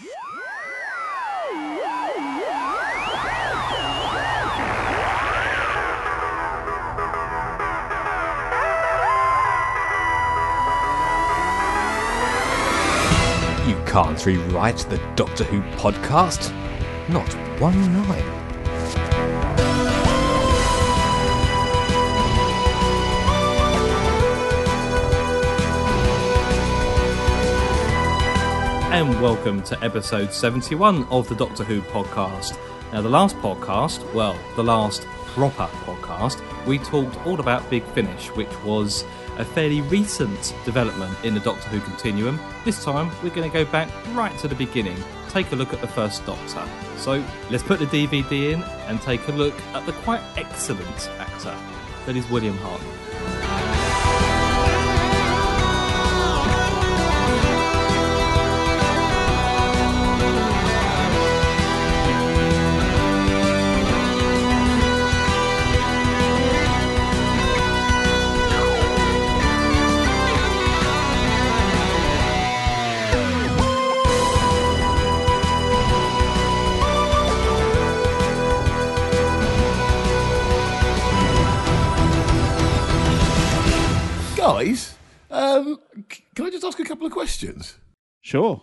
You can't rewrite the Doctor Who podcast. Not one line. And welcome to episode 71 of the Doctor Who podcast. Now, the last podcast, well, the last proper podcast, we talked all about Big Finish, which was a fairly recent development in the Doctor Who continuum. This time, we're going to go back right to the beginning, take a look at the first Doctor. So, let's put the DVD in and take a look at the quite excellent actor that is William Hartnell. Guys, um, c- can I just ask a couple of questions? Sure.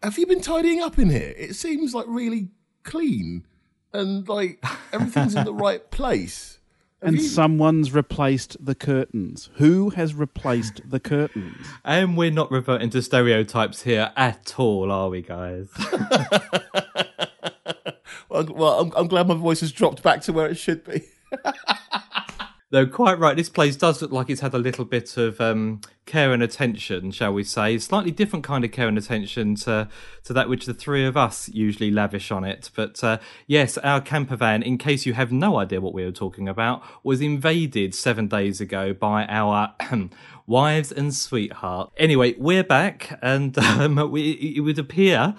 Have you been tidying up in here? It seems like really clean and like everything's in the right place. Have And you- someone's replaced the curtains. Who has replaced the curtains? And we're not reverting to stereotypes here at all, are we, guys? well, well, I'm, I'm glad my voice has dropped back to where it should be. Though quite right, this place does look like it's had a little bit of um, care and attention, shall we say? Slightly different kind of care and attention to to that which the three of us usually lavish on it. But uh, yes, our camper van, in case you have no idea what we were talking about, was invaded seven days ago by our wives and sweetheart. Anyway, we're back, and um, we, it would appear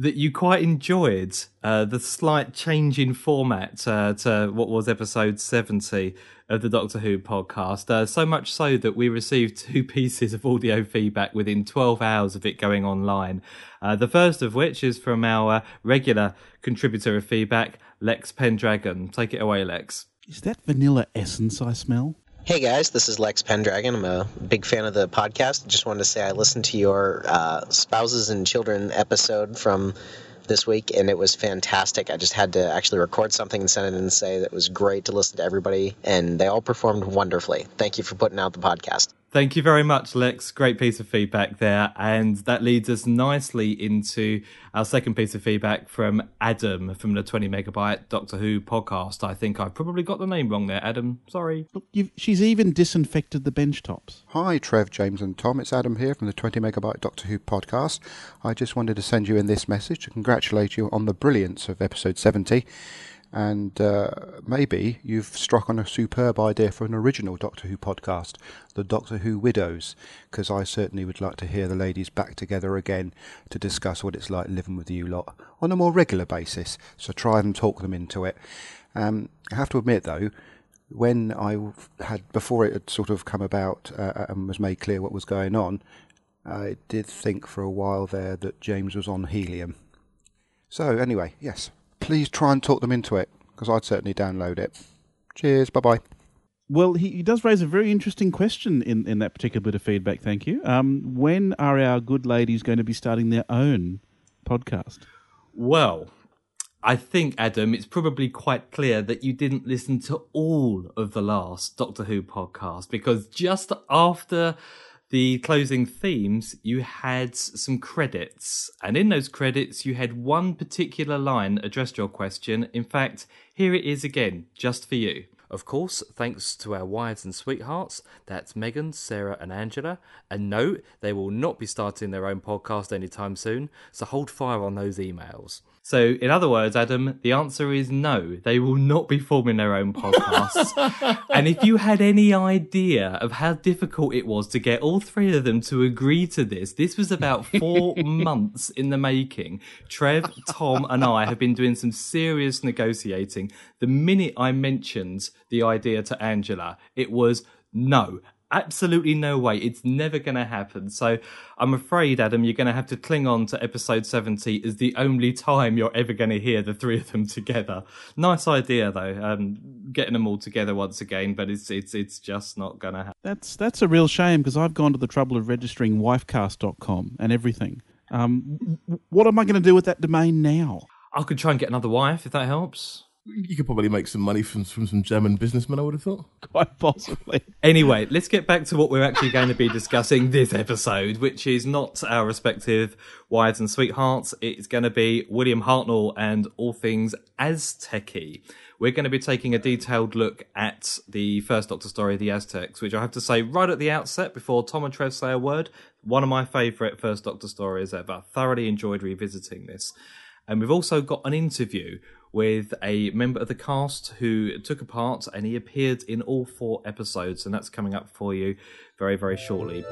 that you quite enjoyed uh, the slight change in format uh, to what was episode 70 of the Doctor Who podcast. Uh, so much so that we received two pieces of audio feedback within 12 hours of it going online. Uh, the first of which is from our regular contributor of feedback, Lex Pendragon. Take it away, Lex. Is that vanilla essence I smell? Hey guys, this is Lex Pendragon. I'm a big fan of the podcast. Just wanted to say I listened to your uh, spouses and children episode from this week, and it was fantastic. I just had to actually record something and send it in and say that it was great to listen to everybody, and they all performed wonderfully. Thank you for putting out the podcast. Thank you very much, Lex. Great piece of feedback there. And that leads us nicely into our second piece of feedback from Adam from the 20 megabyte Doctor Who podcast. I think I probably got the name wrong there, Adam. Sorry. Look, you've, she's even disinfected the bench tops. Hi, Trev, James, and Tom. It's Adam here from the 20 Megabyte Doctor Who podcast. I just wanted to send you in this message to congratulate you on the brilliance of episode 70. And uh, maybe you've struck on a superb idea for an original Doctor Who podcast, the Doctor Who Widows, because I certainly would like to hear the ladies back together again to discuss what it's like living with you lot on a more regular basis. So try and talk them into it. Um, I have to admit, though, when I had before it had sort of come about uh, and was made clear what was going on, I did think for a while there that James was on helium. So anyway, yes, please try and talk them into it because I'd certainly download it. Cheers, bye bye. Well, he, he does raise a very interesting question in, in that particular bit of feedback. Thank you. Um, when are our good ladies going to be starting their own podcast? Well, I think, Adam, it's probably quite clear that you didn't listen to all of the last Doctor Who podcast because just after the closing themes, you had some credits. And in those credits, you had one particular line addressed your question. In fact, here it is again, just for you. Of course, thanks to our wives and sweethearts, that's Megan, Sarah, and Angela. And no, they will not be starting their own podcast anytime soon, so hold fire on those emails. So, in other words, Adam, the answer is no. They will not be forming their own podcasts. and if you had any idea of how difficult it was to get all three of them to agree to this, this was about four months in the making. Trev, Tom, and I have been doing some serious negotiating. The minute I mentioned the idea to Angela, it was no. Absolutely no way. It's never going to happen. So I'm afraid, Adam, you're going to have to cling on to episode 70 as the only time you're ever going to hear the three of them together. Nice idea, though, um, getting them all together once again, but it's it's it's just not going to happen. That's that's a real shame because I've gone to the trouble of registering wifecast.com and everything. Um, what am I going to do with that domain now? I could try and get another wife if that helps. You could probably make some money from from some German businessmen. I would have thought. Quite possibly. Anyway, let's get back to what we're actually going to be discussing this episode, which is not our respective wives and sweethearts. It's going to be William Hartnell and all things Aztec-y. We're going to be taking a detailed look at the first Doctor story, The Aztecs, which I have to say right at the outset, before Tom and Trev say a word, one of my favourite first Doctor stories ever. Thoroughly enjoyed revisiting this. And we've also got an interview with a member of the cast who took a part and he appeared in all four episodes, and that's coming up for you very, very shortly.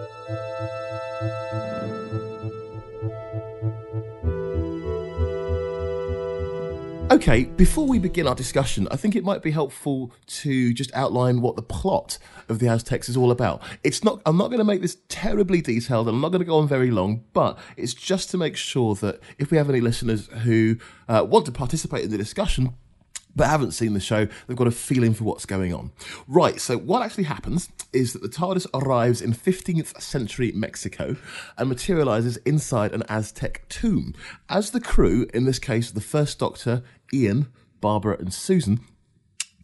Okay, before we begin our discussion, I think it might be helpful to just outline what the plot of the Aztecs is all about. It's not I'm not going to make this terribly detailed and I'm not going to go on very long, but it's just to make sure that if we have any listeners who uh, want to participate in the discussion, but haven't seen the show, they've got a feeling for what's going on. Right, so what actually happens is that the TARDIS arrives in 15th century Mexico and materializes inside an Aztec tomb. As the crew, in this case the First Doctor, Ian, Barbara, and Susan,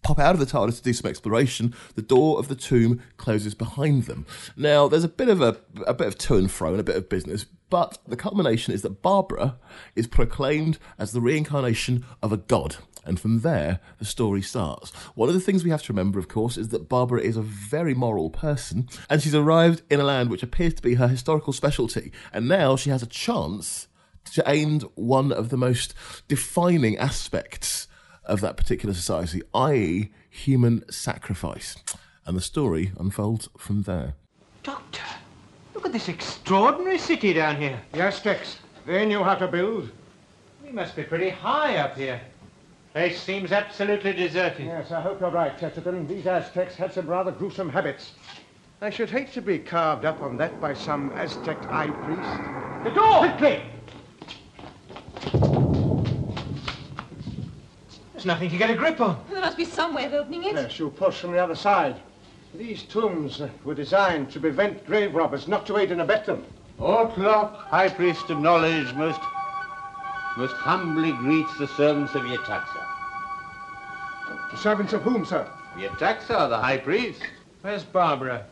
pop out of the TARDIS to do some exploration, the door of the tomb closes behind them. Now, there's a bit of a, a bit of to and fro and a bit of business, but the culmination is that Barbara is proclaimed as the reincarnation of a god. And from there, the story starts. One of the things we have to remember, of course, is that Barbara is a very moral person, and she's arrived in a land which appears to be her historical specialty. And now she has a chance to end one of the most defining aspects of that particular society, i.e., human sacrifice. And the story unfolds from there. Doctor, look at this extraordinary city down here. The Aztecs, they knew how to build. We must be pretty high up here. Place seems absolutely deserted. Yes, I hope you're right, Chesterton. These Aztecs had some rather gruesome habits. I should hate to be carved up on that by some Aztec high priest. The door! Quickly! There's nothing to get a grip on. There must be some way of opening it. Yes, you push from the other side. These tombs uh, were designed to prevent grave robbers, not to aid and abet them. Autloc, High Priest of Knowledge, most, most humbly greets the servants of Yetaxa. The servants of whom, sir? Yetaxa, the High Priest. Where's Barbara?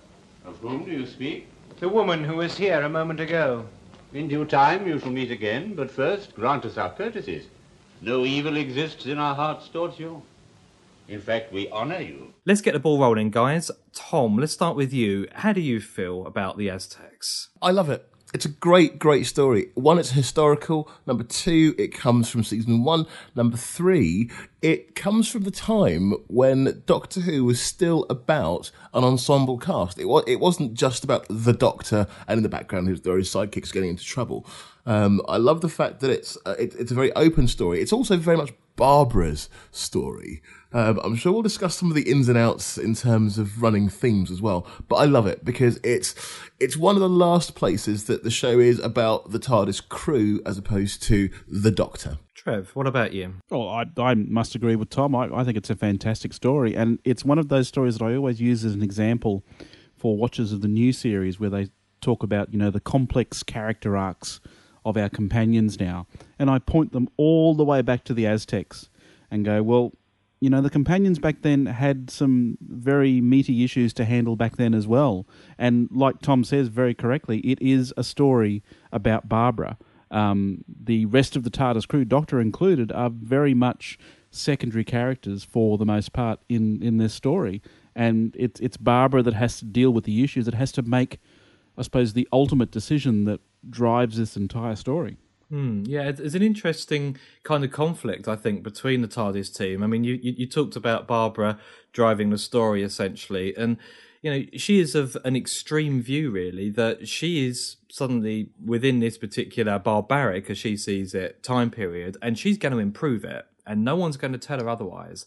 Of whom do you speak? The woman who was here a moment ago. In due time you shall meet again, but first grant us our courtesies. No evil exists in our hearts towards you. In fact, we honor you. Let's get the ball rolling, guys. Tom, let's start with you. How do you feel about the Aztecs? I love it. It's a great, great story. One, it's historical. Number two, it comes from season one. Number three, it comes from the time when Doctor Who was still about an ensemble cast. It was, it wasn't just about the Doctor and in the background there are his sidekicks getting into trouble. Um, I love the fact that it's uh, it, it's a very open story. It's also very much Barbara's story. Um, I'm sure we'll discuss some of the ins and outs in terms of running themes as well. But I love it because it's it's one of the last places that the show is about the TARDIS crew as opposed to the Doctor. Trev, what about you? Well, I, I must agree with Tom. I, I think it's a fantastic story, and it's one of those stories that I always use as an example for watchers of the new series, where they talk about you know the complex character arcs of our companions now, and I point them all the way back to the Aztecs, and go, well, you know, the companions back then had some very meaty issues to handle back then as well, and like Tom says very correctly, it is a story about Barbara. Um, the rest of the TARDIS crew, Doctor included, are very much secondary characters for the most part in, in this story. And it's it's Barbara that has to deal with the issues. It has to make, I suppose, the ultimate decision that drives this entire story. Hmm, yeah, it's, an interesting kind of conflict, I think, between the TARDIS team. I mean, you, you, you talked about Barbara driving the story essentially, and you know she is of an extreme view, really, that she is suddenly within this particular barbaric, as she sees it, time period, and she's going to improve it, and no one's going to tell her otherwise.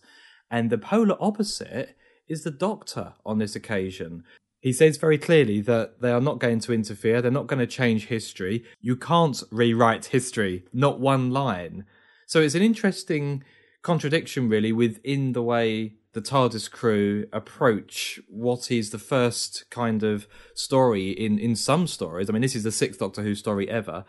And the polar opposite is the Doctor on this occasion He says very clearly that they are not going to interfere, they're not going to change history. You can't rewrite history, not one line. So it's an interesting contradiction, really, within the way the TARDIS crew approach what is the first kind of story in, in some stories. I mean, this is the sixth Doctor Who story ever.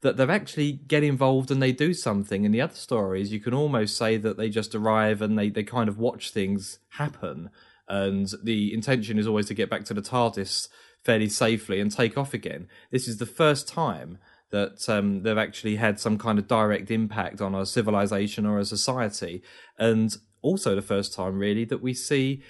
That they actually get involved and they do something. In the other stories, you can almost say that they just arrive and they, they kind of watch things happen and the intention is always to get back to the TARDIS fairly safely and take off again. This is the first time that um, they've actually had some kind of direct impact on a civilization or a society, and also the first time really that we see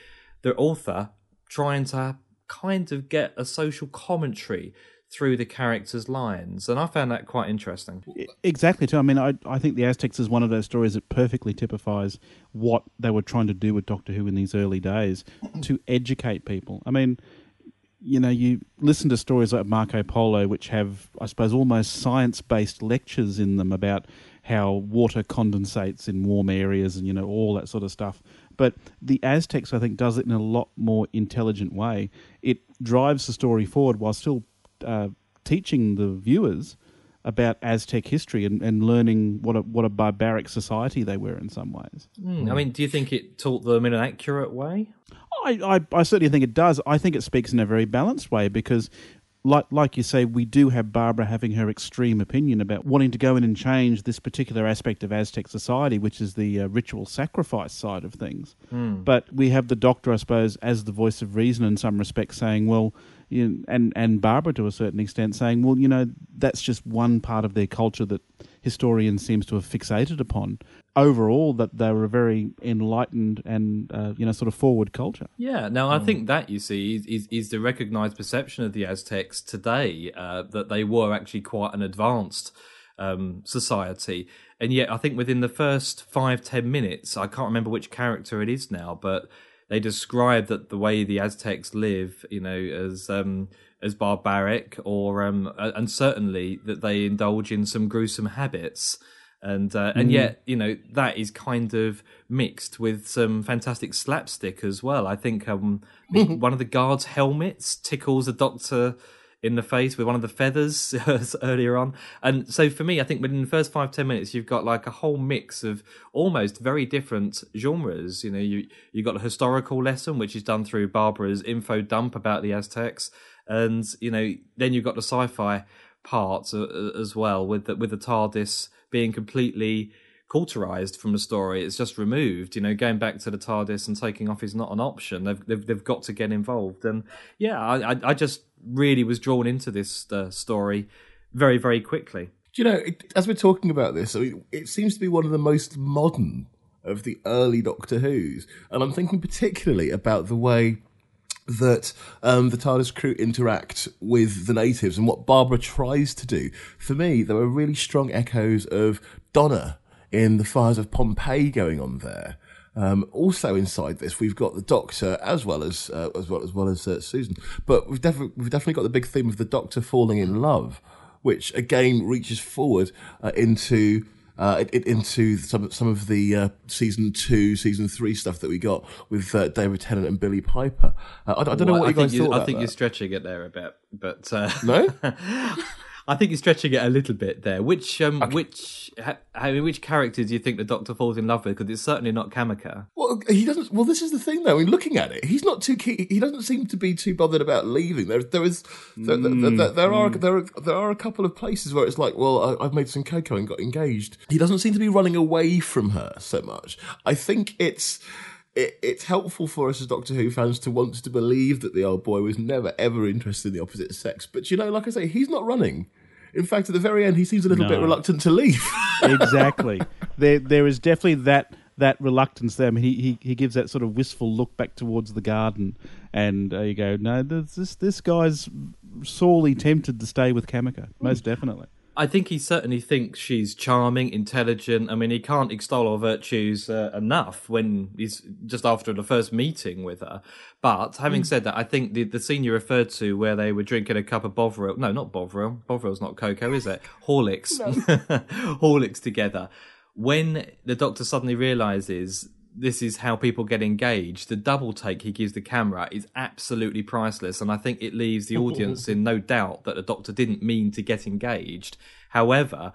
the author trying to kind of get a social commentary through the characters' lines, and I found that quite interesting. Exactly, too. I mean, I I think the Aztecs is one of those stories that perfectly typifies what they were trying to do with Doctor Who in these early days to educate people. I mean, you know, you listen to stories like Marco Polo, which have, I suppose, almost science-based lectures in them about how water condensates in warm areas and you know all that sort of stuff. But the Aztecs, I think, does it in a lot more intelligent way. It drives the story forward while still uh, teaching the viewers about Aztec history and, and learning what a what a barbaric society they were in some ways. Mm. I mean, do you think it taught them in an accurate way? I, I, I certainly think it does. I think it speaks in a very balanced way because like like you say, we do have Barbara having her extreme opinion about wanting to go in and change this particular aspect of Aztec society, which is the uh, ritual sacrifice side of things. Mm. But we have the Doctor, I suppose, as the voice of reason in some respects, saying, "Well, you know, and and Barbara to a certain extent saying, well, you know, that's just one part of their culture that historians seems to have fixated upon. Overall, that they were a very enlightened and uh, you know sort of forward culture. Yeah. Now, I think that you see is, is, is the recognised perception of the Aztecs today uh, that they were actually quite an advanced um, society, and yet I think within the first five ten minutes, I can't remember which character it is now, but they describe that the way the Aztecs live, you know, as um, as barbaric, or um, and certainly that they indulge in some gruesome habits, and uh, and Mm. yet you know that is kind of mixed with some fantastic slapstick as well. I think um, one of the guards' helmets tickles a doctor in the face with one of the feathers earlier on. And so for me, I think within the first five, ten minutes, you've got like a whole mix of almost very different genres. You know, you, you got a historical lesson, which is done through Barbara's info dump about the Aztecs. And, you know, then you've got the sci-fi part uh, as well with the, with the TARDIS being completely cauterized from the story. It's just removed. You know, going back to the TARDIS and taking off is not an option. They've they've, they've got to get involved. And yeah, I I, I just really was drawn into this uh, story very very quickly. Do you know, it, as we're talking about this, I mean, it seems to be one of the most modern of the early Doctor Who's. And I'm thinking particularly about the way that um, the TARDIS crew interact with the natives and what Barbara tries to do. For me, there were really strong echoes of Donna in the fires of Pompeii going on there. Um, also inside this, we've got the Doctor as well as uh, as well as well as uh, Susan, but we've definitely we've definitely got the big theme of the Doctor falling in love, which again reaches forward uh, into uh, it, it- into some some of the uh, season two, season three stuff that we got with uh, David Tennant and Billie Piper. Uh, I, I don't know Well, what you guys think thought. I think that. you're stretching it there a bit, but uh, No? I think you're stretching it a little bit there. Which um, which ha- I mean, which character do you think the Doctor falls in love with? Because it's certainly not Cameca. Well, he doesn't. Well, this is the thing, though. I mean, looking at it, he's not too keen. He doesn't seem to be too bothered about leaving. There, there is, there, there, Mm, there, there are, there are, there are a couple of places where it's like, well, I, I've made some cocoa and got engaged. He doesn't seem to be running away from her so much. I think it's. It, it's helpful for us as Doctor Who fans to want to believe that the old boy was never ever interested in the opposite sex. But you know, like I say, he's not running. In fact, at the very end, he seems a little bit reluctant to leave. exactly. There, there is definitely that that reluctance there. I mean, he, he, he gives that sort of wistful look back towards the garden, and uh, you go, no, this this, this guy's sorely tempted to stay with Cameca, most definitely. I think he certainly thinks she's charming, intelligent. I mean, he can't extol her virtues uh, enough when he's just after the first meeting with her. But having said that, I think the, the scene you referred to where they were drinking a cup of Bovril, no, not Bovril. Bovril's not cocoa, is it? Horlicks. Horlicks together. When the doctor suddenly realizes this is how people get engaged. The double take he gives the camera is absolutely priceless, and I think it leaves the audience in no doubt that the Doctor didn't mean to get engaged. However,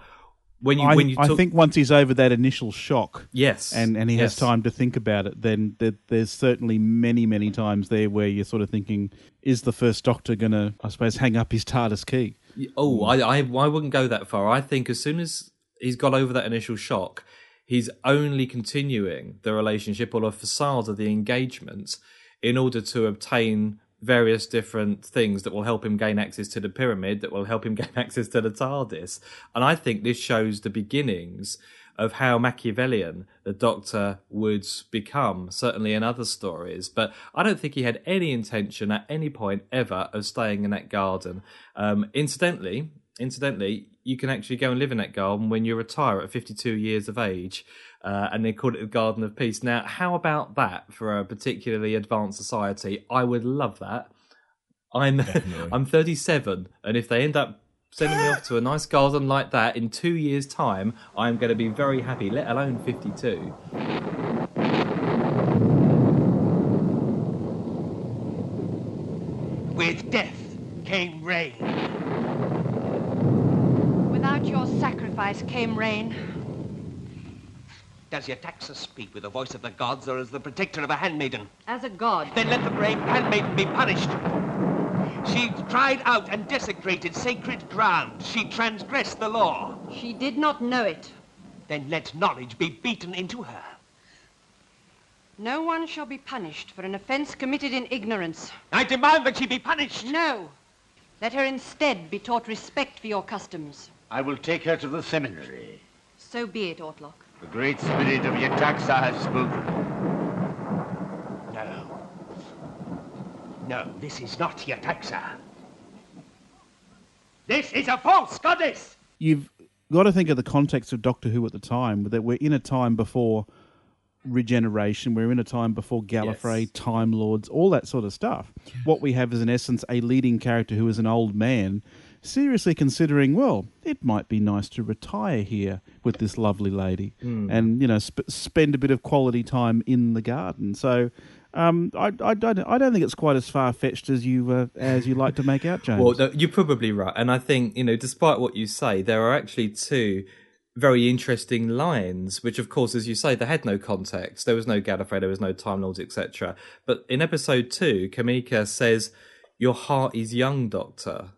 when you I, when you I think once he's over that initial shock, yes, and and he has time to think about it, then there, there's certainly many many times there where you're sort of thinking, is the first Doctor going to, I suppose, hang up his TARDIS key? Oh, I, I I wouldn't go that far. I think as soon as he's got over that initial shock, he's only continuing the relationship or the facade of the engagement in order to obtain various different things that will help him gain access to the pyramid, that will help him gain access to the TARDIS. And I think this shows the beginnings of how Machiavellian the Doctor would become, certainly in other stories. But I don't think he had any intention at any point ever of staying in that garden. Um, incidentally, incidentally, you can actually go and live in that garden when you retire at 52 years of age. Uh, and they called it the Garden of Peace. Now, how about that for a particularly advanced society? I would love that. I'm I'm 37, and if they end up sending me off to a nice garden like that in two years' time, I'm going to be very happy. Let alone 52. With death came rain. Without your came rain. Does Yetaxa speak with the voice of the gods or as the protector of a handmaiden? As a god. Then let the brave handmaiden be punished. She cried out and desecrated sacred ground. She transgressed the law. She did not know it. Then let knowledge be beaten into her. No one shall be punished for an offense committed in ignorance. I demand that she be punished. No. Let her instead be taught respect for your customs. I will take her to the seminary. So be it, Autloc. The great spirit of Yetaxa has spoken. No. No, this is not Yetaxa. This is a false goddess! You've got to think of the context of Doctor Who at the time, that we're in a time before regeneration, we're in a time before Gallifrey, Yes. Time Lords, all that sort of stuff. What we have is, in essence, a leading character who is an old man, seriously considering, well, it might be nice to retire here with this lovely lady and, you know, sp- spend a bit of quality time in the garden. So. Um, I, I, don't, I don't think it's quite as far fetched as you uh, as you like to make out, James. Well, no, you're probably right, and I think you know, despite what you say, there are actually two very interesting lines, which, of course, as you say, they had no context. There was no Gallifrey, there was no Time Lords, etc. But in episode two, Cameca says, "Your heart is young, Doctor."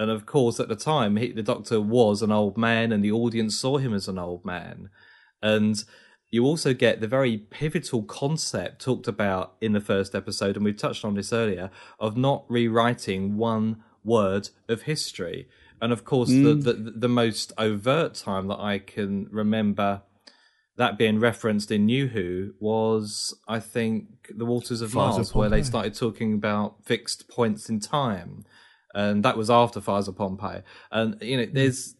And of course, at the time, he, the Doctor was an old man, and the audience saw him as an old man. And you also get the very pivotal concept talked about in the first episode, and we've touched on this earlier, of not rewriting one word of history. And of course, the, the the most overt time that I can remember that being referenced in New Who was, I think, the Waters of Mars, where they started talking about fixed points in time, and that was after Fires of Pompeii. And you know, there's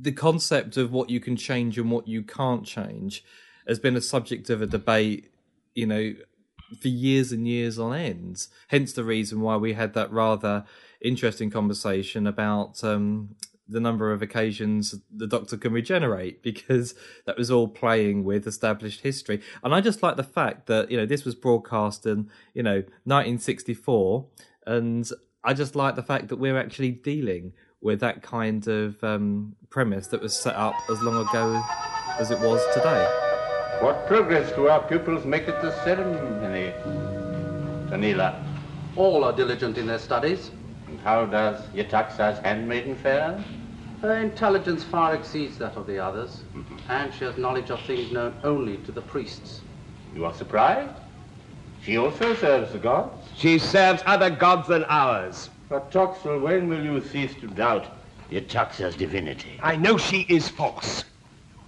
the concept of what you can change and what you can't change has been a subject of a debate, you know, for years and years on end. Hence the reason why we had that rather interesting conversation about um, the number of occasions the Doctor can regenerate, because that was all playing with established history. And I just like the fact that you know this was broadcast in you know 1964, and I just like the fact that we're actually dealing with that kind of um, premise that was set up as long ago as it was today. What progress do our pupils make at the ceremony, Tonila? All are diligent in their studies. And how does Yetaxa's handmaiden fare? Her intelligence far exceeds that of the others, and she has knowledge of things known only to the priests. You are surprised? She also serves the gods. She serves other gods than ours. But Tlotoxl, when will you cease to doubt Yetaxa's divinity? I know she is false.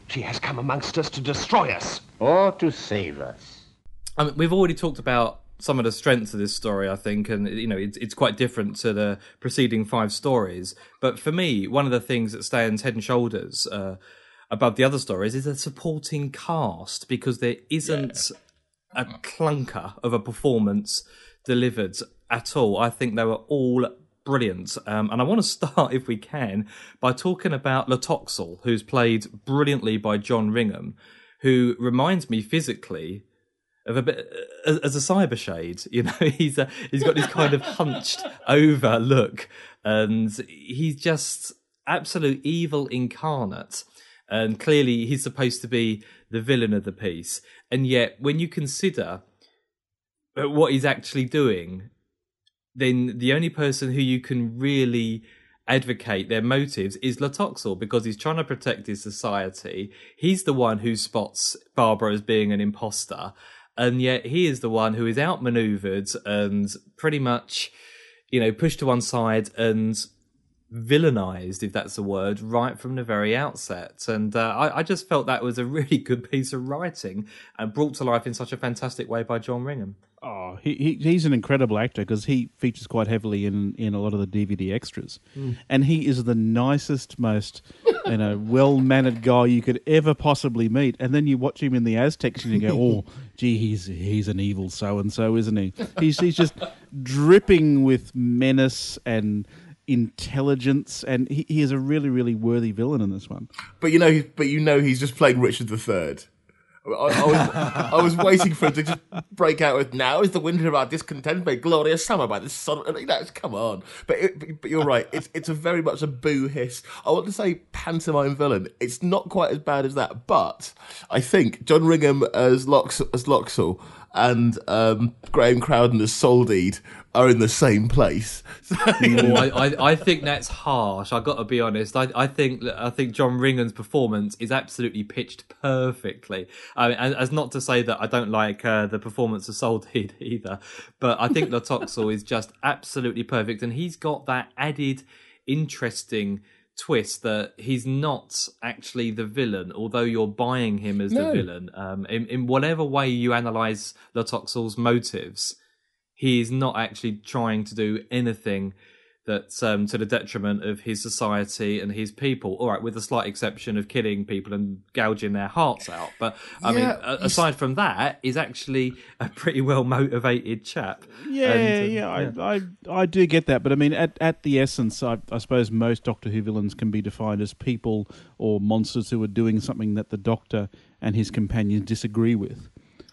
She has come amongst us to destroy us. Or to save us? I mean, we've already talked about some of the strengths of this story, I think, and you know, it's it's quite different to the preceding five stories. But for me, one of the things that stands head and shoulders uh, above the other stories is a supporting cast because there isn't a clunker of a performance delivered at all. I think they were all brilliant. Um, and I want to start, if we can, by talking about Tlotoxl, who's played brilliantly by John Ringham, who reminds me physically of a bit as, as a cyber shade. You know, he's a, he's got this kind of hunched over look, and he's just absolute evil incarnate. And clearly, he's supposed to be the villain of the piece. And yet, when you consider uh, what he's actually doing, then the only person who you can really advocate their motives is Tlotoxl because he's trying to protect his society. He's the one who spots Barbara as being an imposter, and yet he is the one who is outmaneuvered and pretty much, you know, pushed to one side and villainized, if that's a word, right from the very outset. And uh, I, I, just felt that was a really good piece of writing and brought to life in such a fantastic way by John Ringham. Oh, he, he he's an incredible actor because he features quite heavily in, in a lot of the DVD extras, mm. and he is the nicest, most you know, well mannered guy you could ever possibly meet. And then you watch him in the Aztecs and you go, oh, gee, he's he's an evil so and so, isn't he? He's he's just dripping with menace and intelligence, and he, he is a really, really worthy villain in this one. But you know, but you know, he's just playing Richard III. I, I, was, I was waiting for him to just break out with "Now is the winter of our discontent made glorious summer by the sun." You know, come on, but it, but you're right. It's it's a very much a boo hiss. I want to say pantomime villain. It's not quite as bad as that, but I think John Ringham as Lox as Loxel and um, Graham Crowden as Soldeed are in the same place. I, I, I, think that's harsh. I got to be honest. I, I think I think John Ringham's performance is absolutely pitched perfectly. As, as not to say that I don't like uh, the performance of Soldeed either, but I think Tlotoxl is just absolutely perfect, and he's got that added interesting twist that he's not actually the villain, although you're buying him as no. the villain. Um, in, in whatever way you analyze Tlotoxl's motives, he is not actually trying to do anything that's um, to the detriment of his society and his people. All right, with the slight exception of killing people and gouging their hearts out. But I yeah, mean, aside from that, he's actually a pretty well motivated chap. Yeah, and, um, yeah, yeah. I, I, I do get that. But I mean, at at the essence, I, I suppose most Doctor Who villains can be defined as people or monsters who are doing something that the Doctor and his companions disagree with.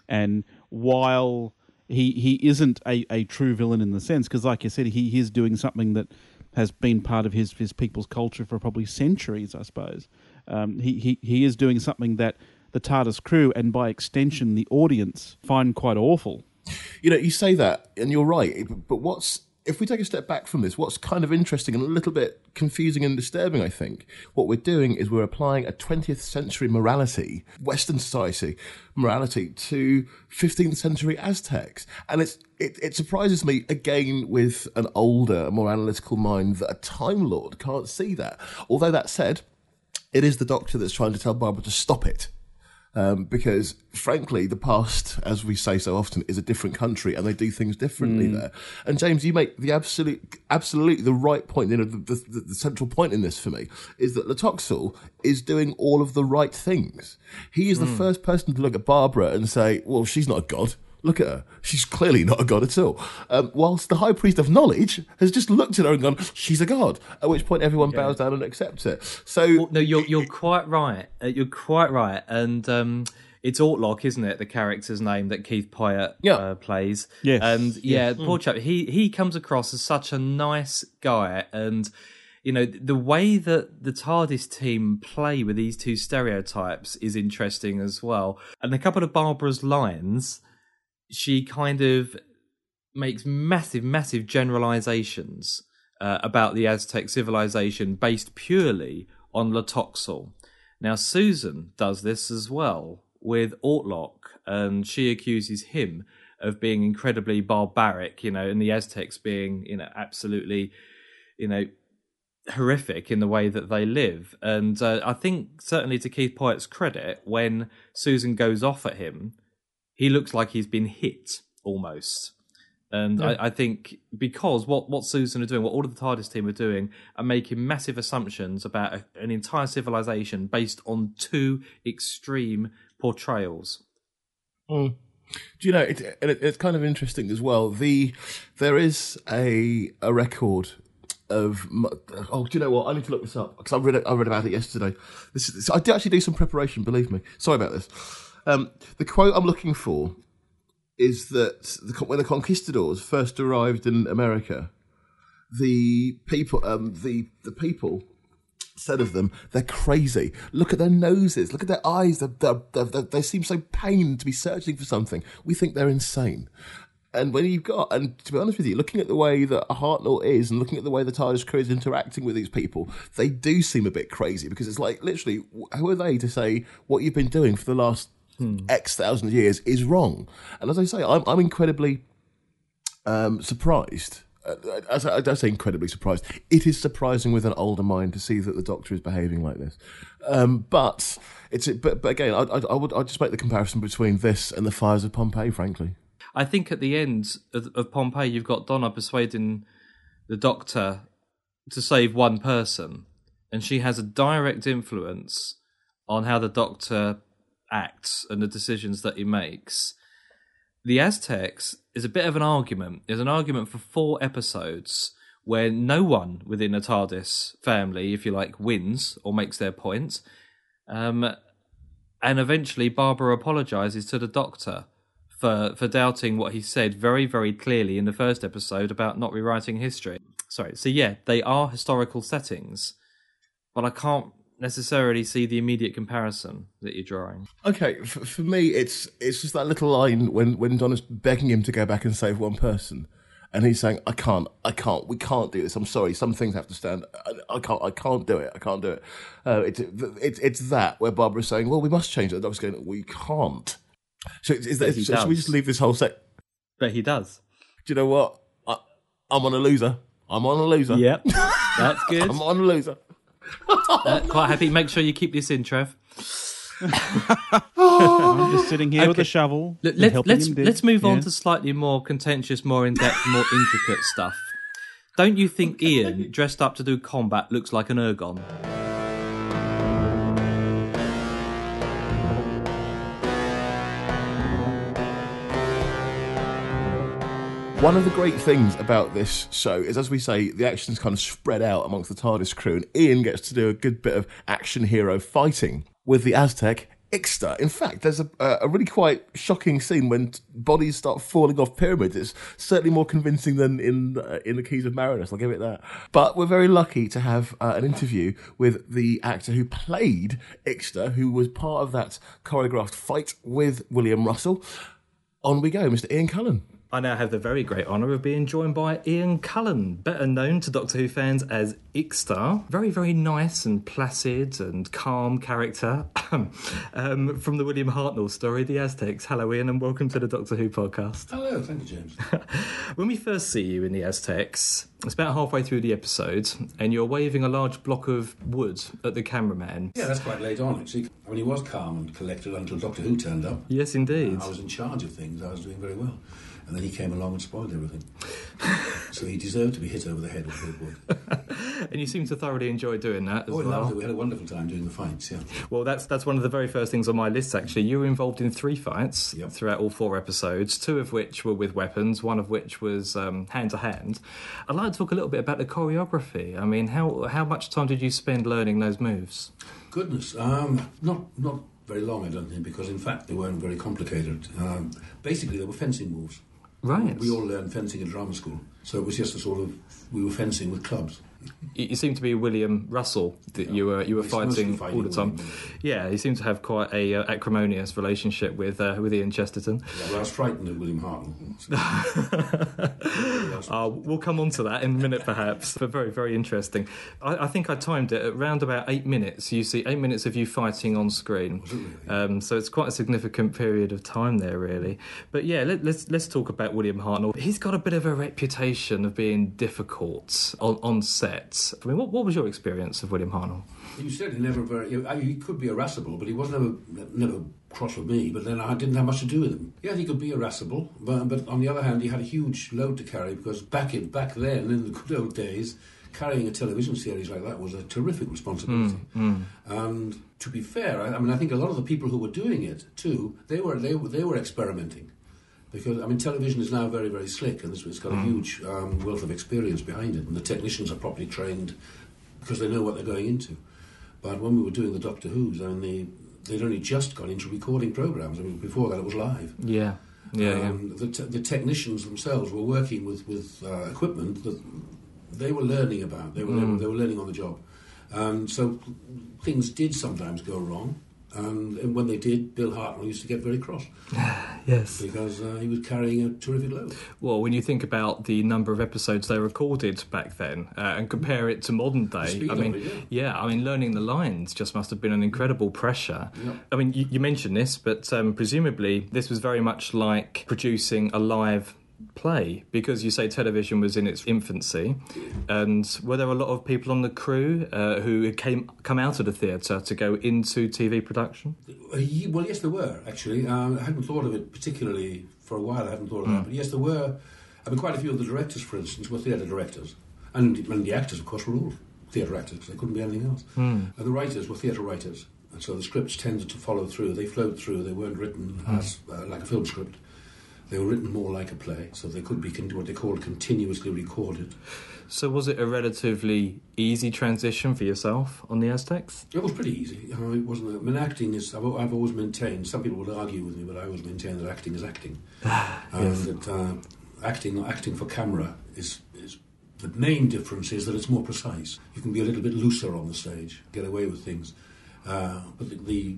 And while he he isn't a, a true villain in the sense because, like you said, he is doing something that has been part of his his people's culture for probably centuries. I suppose um, he he he is doing something that the TARDIS crew and by extension the audience find quite awful. You know, you say that, and you're right. But what's if we take a step back from this, what's kind of interesting and a little bit confusing and disturbing, I think, what we're doing is we're applying a 20th century morality, Western society morality, to 15th century Aztecs. And it's, it, it surprises me, again, with an older, more analytical mind, that a Time Lord can't see that. Although that said, it is the Doctor that's trying to tell Barbara to stop it. Um, because frankly, the past, as we say so often, is a different country, and they do things differently mm. there. And James, you make the absolute, absolutely the right point. You know, the, the, the central point in this for me is that Tlotoxl is doing all of the right things. He is mm. the first person to look at Barbara and say, "Well, she's not a god." Look at her. She's clearly not a god at all. Um, whilst the high priest of knowledge has just looked at her and gone, "She's a god." At which point, everyone yeah. bows down and accepts it. So, well, no, you're you're quite right. Uh, you're quite right, and. Um, it's Autloc, isn't it? The character's name that Keith Pyott yeah. uh, plays. Yes. And yeah, yes. poor mm. chap. He he comes across as such a nice guy, and you know the way that the TARDIS team play with these two stereotypes is interesting as well. And a couple of Barbara's lines she kind of makes massive, massive generalizations uh, about the Aztec civilization based purely on Tlotoxl. Now, Susan does this as well with Autloc, and she accuses him of being incredibly barbaric, you know, and the Aztecs being, you know, absolutely, you know, horrific in the way that they live. And uh, I think, certainly to Keith Pyott's credit, when Susan goes off at him, he looks like he's been hit almost. And yeah. I, I, think because what, what Susan are doing, what all of the TARDIS team are doing, are making massive assumptions about a, an entire civilization based on two extreme portrayals. Mm. Do you know? It, it, it's kind of interesting as well. The there is a a record of oh, do you know what? I need to look this up because I read I read about it yesterday. This is, I did actually do some preparation. Believe me. Sorry about this. Um, the quote I'm looking for is that the, when the conquistadors first arrived in America, the people, um, the the people said of them, they're crazy. Look at their noses. Look at their eyes. They're, they're, they're, they seem so pained to be searching for something. We think they're insane. And when you've got, and to be honest with you, looking at the way that Hartnell is and looking at the way the TARDIS crew is interacting with these people, they do seem a bit crazy because it's like, literally, wh- who are they to say what you've been doing for the last X thousand years is wrong? And as I say, I'm, I'm incredibly um, surprised. Uh, as I, I say, incredibly surprised. It is surprising with an older mind to see that the Doctor is behaving like this. Um, but it's but, but again, I, I, I would I just make the comparison between this and the fires of Pompeii. Frankly, I think at the end of, of Pompeii, you've got Donna persuading the Doctor to save one person, and she has a direct influence on how the Doctor acts and the decisions that he makes. The Aztecs is a bit of an argument. There's an argument for four episodes where no one within the TARDIS family, if you like, wins or makes their point. Um, and eventually, Barbara apologizes to the Doctor for for doubting what he said very very clearly in the first episode about not rewriting history. Sorry. So yeah, they are historical settings, but I can't necessarily see the immediate comparison that you're drawing. okay, for, for me, it's it's just that little line when when Donna's begging him to go back and save one person, and he's saying, "I can't, I can't, we can't do this. I'm sorry, some things have to stand. I, I can't, I can't do it. I can't do it." Uh, it's it's it's that where Barbara's saying, "Well, we must change it." The Doctor's going, "We can't." So is that, so should we just leave this whole set? But he does. Do you know what? I, I'm on a loser. I'm on a loser. Yep, that's good. I'm on a loser. Uh, quite happy. Make sure you keep this in, Trev. I'm just sitting here with a shovel. Let, and let, helping let's let's move on to slightly more contentious, more in depth, more intricate stuff. Don't you think Ian, dressed up to do combat, looks like an ergon? One of the great things about this show is, as we say, the action's kind of spread out amongst the TARDIS crew, and Ian gets to do a good bit of action hero fighting with the Aztec Ixta. In fact, there's a, a really quite shocking scene when bodies start falling off pyramids. It's certainly more convincing than in uh, in the Keys of Marinus. I'll give it that. But we're very lucky to have uh, an interview with the actor who played Ixta, who was part of that choreographed fight with William Russell. On we go, Mr. Ian Cullen. I now have the very great honour of being joined by Ian Cullen, better known to Doctor Who fans as Ixta. Very, very nice and placid and calm character um, from the William Hartnell story, The Aztecs. Hello, Ian, and welcome to the Doctor Who podcast. Hello, thank you, James. When we first see you in The Aztecs, it's about halfway through the episode, and you're waving a large block of wood at the cameraman. Yeah, that's quite late on, actually. I mean, he was calm and collected until Doctor Who turned up. Yes, indeed. I was in charge of things. I was doing very well. And then he came along and spoiled everything. so he deserved to be hit over the head with a wood. And you seem to thoroughly enjoy doing that as Oh, well. loved. We had a wonderful time doing the fights, yeah. Well, that's that's one of the very first things on my list. Actually, you were involved in three fights throughout all four episodes. Two of which were with weapons, one of which was hand to hand. I'd like to talk a little bit about the choreography. I mean, how how much time did you spend learning those moves? Goodness, um, not not very long, I don't think, because in fact they weren't very complicated. Um, basically, they were fencing moves. Right. We all learned fencing at drama school, so it was just a sort of we were fencing with clubs. You, seem to be William Russell that you were you were fighting, fighting all the time. Yeah, he seem to have quite a uh, acrimonious relationship with uh, with Ian Chesterton. Yeah, well, I was frightened of William Hartnell. Uh, we'll come on to that in a minute, perhaps. But very, very interesting. I, I think I timed it at around about eight minutes. You see eight minutes of you fighting on screen. Um, so it's quite a significant period of time there, really. But yeah, let, let's let's talk about William Hartnell. He's got a bit of a reputation of being difficult on, on set. I mean, what, what was your experience of William Hartnell? He was certainly never very. He could be irascible, but he was never never cross with me. But then I didn't have much to do with him. Yeah, he could be irascible, but, but on the other hand, he had a huge load to carry because back in back then, in the good old days, carrying a television series like that was a terrific responsibility. Mm, And to be fair, I, I mean, I think a lot of the people who were doing it too, they were they they were experimenting. Because I mean, television is now very, very slick, and it's, it's got a Mm. huge um, wealth of experience behind it, and the technicians are properly trained because they know what they're going into. But when we were doing the Doctor Who's, I mean, they, they'd only just gone into recording programs. I mean, before that, it was live. Yeah, yeah, yeah. um, The, te- the technicians themselves were working with with uh, equipment that they were learning about. They were Mm. they were learning on the job. Um, so things did sometimes go wrong. And, and when they did, Bill Hartnell used to get very cross Yes. because uh, he was carrying a terrific load. Well, when you think about the number of episodes they recorded back then uh, and compare it to modern day, I mean, it, yeah. yeah, I mean, learning the lines just must have been an incredible pressure. Yeah. I mean, you, you mentioned this, but um, presumably this was very much like producing a live play because you say television was in its infancy and were there a lot of people on the crew uh, who came come out of the theatre to go into TV production Uh, well, yes, there were actually. Um, I hadn't thought of it particularly for a while. I hadn't thought of Hmm. that, but yes, there were. I mean, quite a few of the directors, for instance, were theatre directors, and, and the actors, of course, were all theatre actors because they couldn't be anything else. Hmm. And the writers were theatre writers, and so the scripts tended to follow through. They flowed through. They weren't written Hmm. as uh, like a film script. They were written more like a play, so they could be con- what they called continuously recorded. so was it a relatively easy transition for yourself on the Aztecs It was pretty easy. It wasn't. I mean, acting is. I've, I've always maintained. Some people would argue with me, but I always maintain that acting is acting. and Yes. that uh, acting, acting for camera is is the main difference is that it's more precise. You can be a little bit looser on the stage, get away with things. Uh, but the, the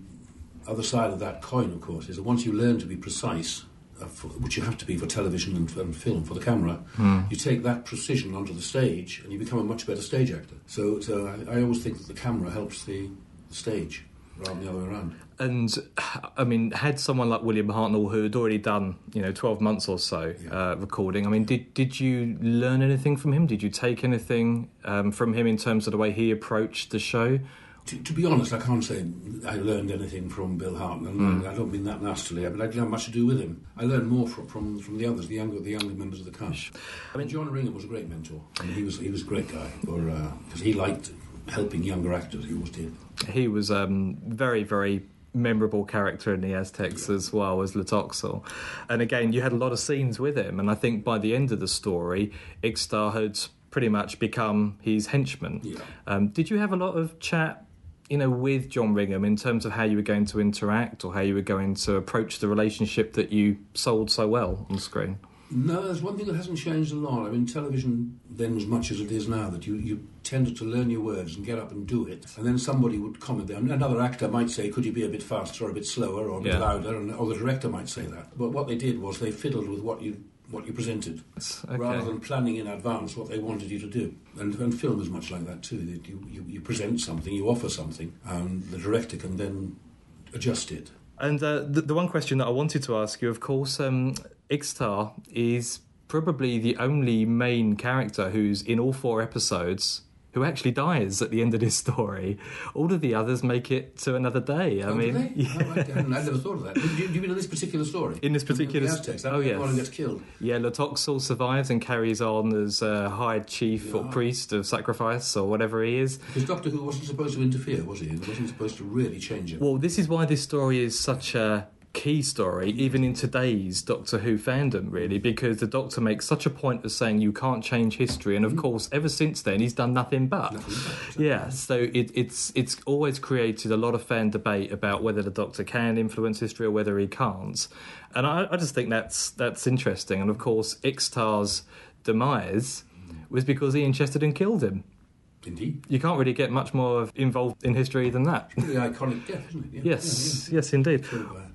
other side of that coin, of course, is that once you learn to be precise, for, which you have to be for television and, and film, for the camera, Hmm. you take that precision onto the stage and you become a much better stage actor. So, so I, I always think that the camera helps the, the stage rather than the other way around. And I mean, had someone like William Hartnell who had already done, you know, twelve months or so uh, recording. I mean, did did you learn anything from him? Did you take anything um, from him in terms of the way he approached the show? To, to be honest, I can't say I learned anything from Bill Hartnell. Mm. I don't mean that nastily, but I didn't have much to do with him. I learned more from, from, from the others, the younger the younger members of the cast. I mean, John Ringham was a great mentor. I mean, he was he was a great guy, because he liked helping younger actors. He always did. He was um, very very memorable character in the Aztecs as well as Tlotoxl. And again, you had a lot of scenes with him, and I think by the end of the story, Ixta had pretty much become his henchman. Um, did you have a lot of chat? You know, with John Ringham, in terms of how you were going to interact or how you were going to approach the relationship that you sold so well on screen. No, there's one thing that hasn't changed a lot. I mean, television then as much as it is now, that you, you tended to learn your words and get up and do it. And then somebody would comment there. Another actor might say, could you be a bit faster or a bit slower or a bit Yeah. louder? And, or the director might say that. But what they did was they fiddled with what you what you presented, okay. rather than planning in advance what they wanted you to do. And, and film is much like that too. That you, you, you present something, you offer something, and the director can then adjust it. And uh, the, the one question that I wanted to ask you, of course, um, Ixta is probably the only main character who's in all four episodes who actually dies at the end of this story. All of the others make it to another day. I Oh, mean, they? Oh. I I'd never thought of that. Do you, do you mean in this particular story? In this particular the Aztecs, oh yes, one gets killed. Yeah, Tlotoxl survives and carries on as a high chief or priest of sacrifice or whatever he is. Because Doctor Who wasn't supposed to interfere, was he? He wasn't supposed to really change it. Well, this is why this story is such a key story, even in today's Doctor Who fandom, really, because the Doctor makes such a point of saying you can't change history, and of mm-hmm. course, ever since then, he's done nothing but. Yeah, so it, it's it's always created a lot of fan debate about whether the Doctor can influence history or whether he can't, and I, I just think that's that's interesting. And of course, Ixta's demise was because Ian Chesterton killed him. Indeed. You can't really get much more involved in history than that. Pretty iconic death, isn't it? Yeah, Yes, yes, indeed.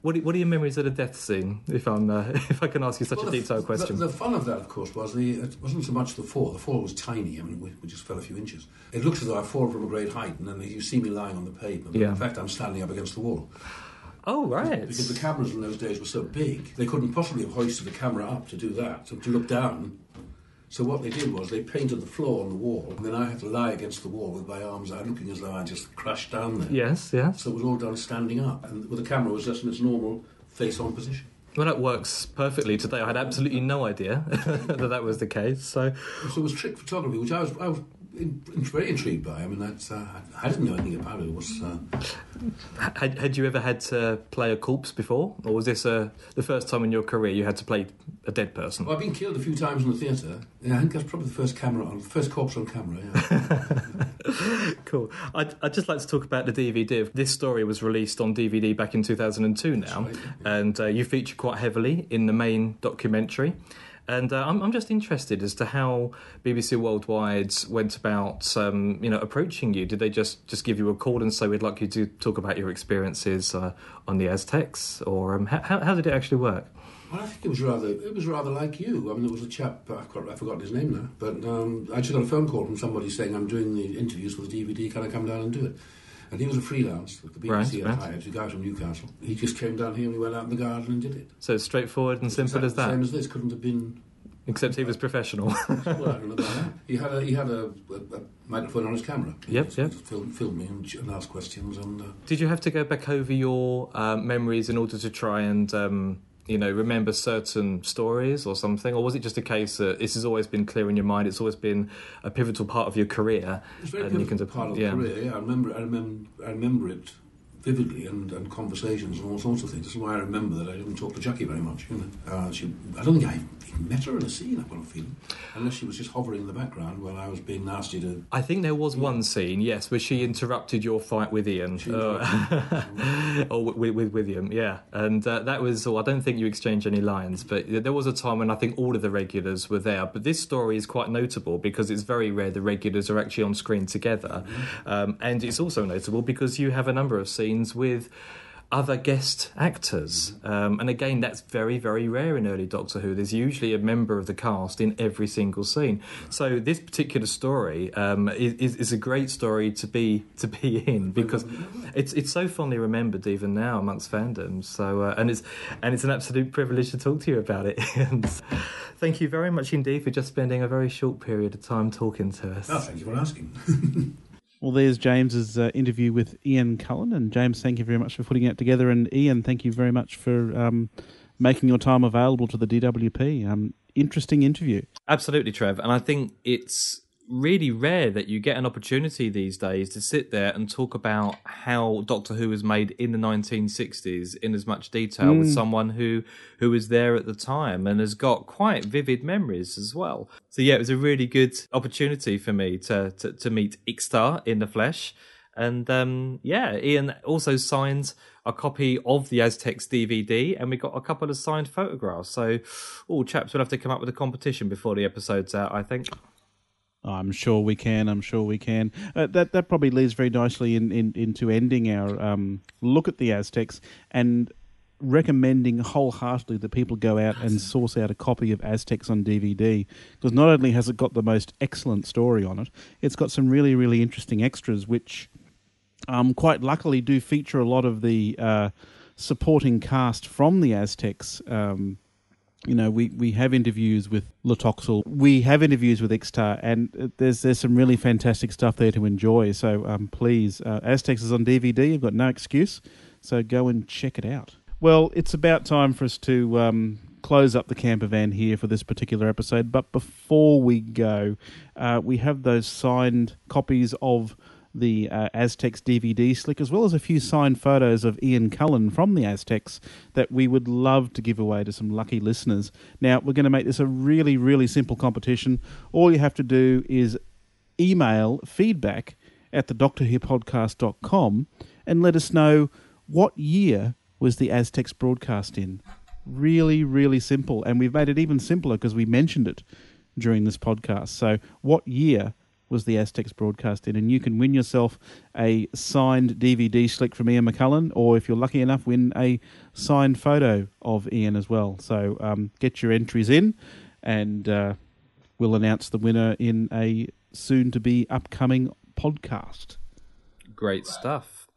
What are, what are your memories of the death scene? If I'm, uh, if I can ask you such Well, a the- detailed question. The, the fun of that, of course, was the it wasn't so much the fall. The fall was tiny. I mean, we, we just fell a few inches. It looks as though I've fallen from a great height, and then you see me lying on the pavement. Yeah. In fact, I'm standing up against the wall. Oh, right. Because the cameras in those days were so big, they couldn't possibly have hoisted the camera up to do that, so to look down. So what they did was they painted the floor on the wall, and then I had to lie against the wall with my arms out, looking as though I just crashed down there. Yes, yes. So it was all done standing up, and with the camera was just in its normal face-on position. Well, that works perfectly today. I had absolutely no idea that that was the case. So, So it was trick photography, which I was, I was in, in, very intrigued by. I mean, that's uh, I didn't know anything about it. It was. Uh, had, had you ever had to play a corpse before, or was this uh, the first time in your career you had to play a dead person? Well, I've been killed a few times in the theatre. Yeah, I think that's probably the first camera on, first corpse on camera. Yeah. cool. I'd, I'd just like to talk about the DVD. This story was released on DVD back in 2002 now, right, yeah. and uh, you feature quite heavily in the main documentary. And uh, I'm, I'm just interested as to how BBC Worldwide went about, um, you know, approaching you. Did they just, just give you a call and say we'd like you to talk about your experiences uh, on the Aztecs, or um, how, how did it actually work? I think it was rather it was rather like you. I mean, there was a chap I've, got, I've forgotten his name now, but um, I just got a phone call from somebody saying I'm doing the interviews for the DVD. Can I come down and do it? And he was a freelance that the BBC right, had hired, a guy from Newcastle. He just came down here and we went out in the garden and did it. So straightforward and simple as that. Same as this couldn't have been. Except he was professional. well, he had a he had a, a, a microphone on his camera. He yep, yep. Film, film me and, and ask questions. And uh, did you have to go back over your uh, memories in order to try and um, you know, remember certain stories or something, or was it just a case that this has always been clear in your mind? It's always been a pivotal part of your career. It's very and pivotal part of yeah. career. Yeah, I remember. I remember. I remember it vividly and, and conversations and all sorts of things. That's why I remember that I didn't talk to Jackie very much. You know, uh, she, I don't think I even met her in a scene. I've got a feeling, unless she was just hovering in the background while I was being nasty to. I think there was one scene, yes, where she interrupted your fight with Ian, uh, or with, with William, yeah, and uh, that was. Oh, I don't think you exchanged any lines, but there was a time when I think all of the regulars were there. But this story is quite notable because it's very rare the regulars are actually on screen together, mm-hmm. um, and it's also notable because you have a number of scenes scenes with other guest actors. Um, and again, that's very, very rare in early Doctor Who. There's usually a member of the cast in every single scene. So this particular story um, is, is a great story to be to be in because it's it's so fondly remembered even now amongst fandoms. So uh, and it's and it's an absolute privilege to talk to you about it. thank you very much indeed for just spending a very short period of time talking to us. Oh, thank you for asking. Well, there's James's uh, interview with Ian Cullen, and James, thank you very much for putting it together, and Ian, thank you very much for um, making your time available to the DWP. Um, interesting interview. Absolutely, Trev, and I think it's really rare that you get an opportunity these days to sit there and talk about how Doctor Who was made in the 1960s in as much detail mm. with someone who who was there at the time and has got quite vivid memories as well. So yeah, it was a really good opportunity for me to to, to meet Ixta in the flesh. And um, yeah, Ian also signed a copy of the Aztecs DVD, and we got a couple of signed photographs. So, all chaps will have to come up with a competition before the episode's out, I think. I'm sure we can. I'm sure we can. Uh, that that probably leads very nicely in, in into ending our um, look at the Aztecs and recommending wholeheartedly that people go out and source out a copy of Aztecs on DVD because not only has it got the most excellent story on it, it's got some really really interesting extras which um, quite luckily do feature a lot of the uh, supporting cast from the Aztecs. Um, you know, we, we have interviews with Tlotoxl, we have interviews with Ixta, and there's there's some really fantastic stuff there to enjoy. So um, please, uh, Aztecs is on DVD. You've got no excuse. So go and check it out. Well, it's about time for us to um, close up the camper van here for this particular episode. But before we go, uh, we have those signed copies of the uh, Aztecs DVD slick, as well as a few signed photos of Ian Cullen from the Aztecs that we would love to give away to some lucky listeners. Now, we're going to make this a really, really simple competition. All you have to do is email feedback at the doctorwhopodcast.com and let us know what year was the Aztecs broadcast in. Really, really simple. And we've made it even simpler because we mentioned it during this podcast. So, what year was the Aztecs broadcast in, and you can win yourself a signed DVD slick from Ian Cullen, or if you're lucky enough, win a signed photo of Ian as well. So um, get your entries in, and uh, we'll announce the winner in a soon to be upcoming podcast. Great stuff.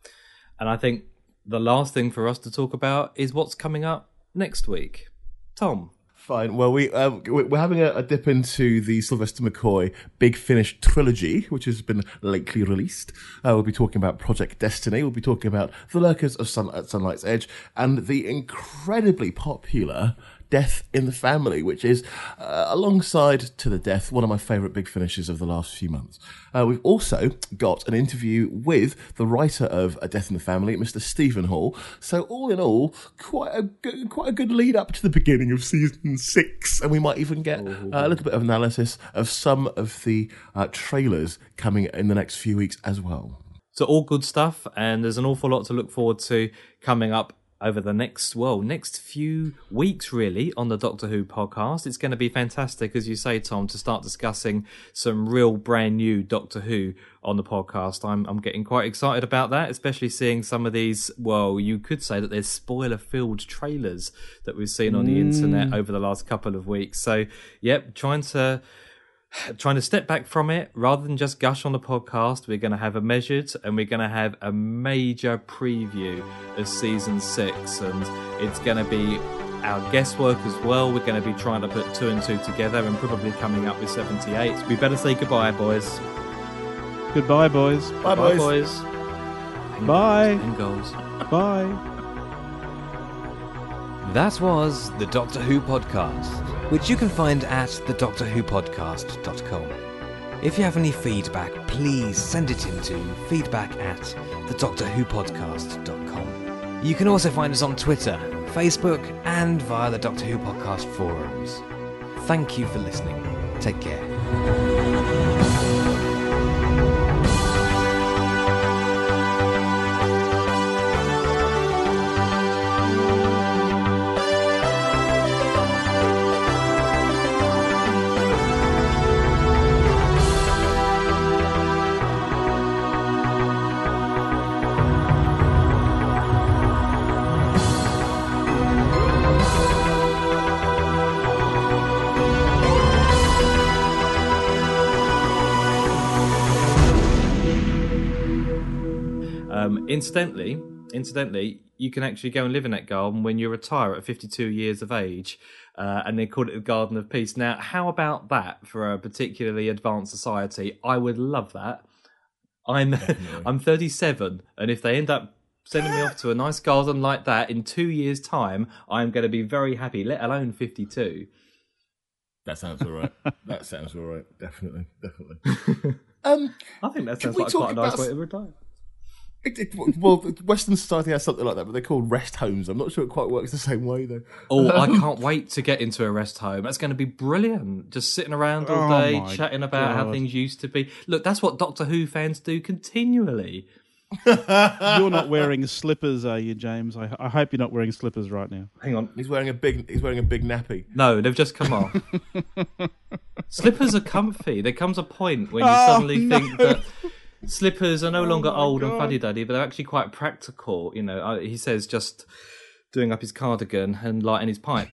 And I think the last thing for us to talk about is what's coming up next week. Tom, Fine. Well, we uh, we're having a, a, dip into the Sylvester McCoy Big Finish trilogy, which has been lately released. Uh, we'll be talking about Project Destiny. We'll be talking about The Lurkers of Sun at Sunlight's Edge and the incredibly popular Death in the Family, which is uh, alongside To the Death, one of my favourite big finishes of the last few months. Uh, we've also got an interview with the writer of A Death in the Family, Mr. Steven Hall. So all in all, quite a good, quite a good lead up to the beginning of season six, and we might even get uh, a little bit of analysis of some of the uh, trailers coming in the next few weeks as well. So all good stuff, and there's an awful lot to look forward to coming up over the next well next few weeks really on the Doctor Who podcast. It's going to be fantastic, as you say, Tom, to start discussing some real brand new Doctor Who on the podcast. I'm I'm getting quite excited about that, especially seeing some of these. Well, you could say that there's spoiler filled trailers that we've seen on the Mm. internet over the last couple of weeks. So, yep, trying to trying to step back from it rather than just gush on the podcast we're going to have a measured and we're going to have a major preview of season six and it's going to be our guesswork as well we're going to be trying to put two and two together and probably coming up with 78 we better say goodbye boys Goodbye, boys. Bye, Bye, boys. boys Bye. and goals Bye. That was the Doctor Who podcast, which you can find at thedoctorwhopodcast.com. If you have any feedback, please send it in to feedback at thedoctorwhopodcast.com. You can also find us on Twitter, Facebook, and via the Doctor Who podcast forums. Thank you for listening. Take care. Incidentally, incidentally, you can actually go and live in that garden when you retire at 52 years of age, uh, and they call it the Garden of Peace. Now, how about that for a particularly advanced society? I would love that. I'm I'm 37, and if they end up sending me off to a nice garden like that in two years' time, I'm going to be very happy. Let alone 52. That sounds all right. that sounds all right. Definitely, definitely. um, I think that sounds like quite a nice about- way to retire. It, it, well, Western society has something like that, but they're called rest homes. I'm not sure it quite works the same way though. Oh, I Um, can't wait to get into a rest home. That's going to be brilliant. Just sitting around all Oh day, my chatting about how things used to be. Look, that's what Doctor Who fans do continually. You're not wearing slippers, are you, James? I, I hope you're not wearing slippers right now. Hang on. He's wearing a big. He's wearing a big nappy. No, they've just come off. Slippers are comfy. There comes a point when you Oh, suddenly no. think that slippers are no oh longer my old and fuddy duddy, but they're actually quite practical. You know, he says just doing up his cardigan and lighting his pipe.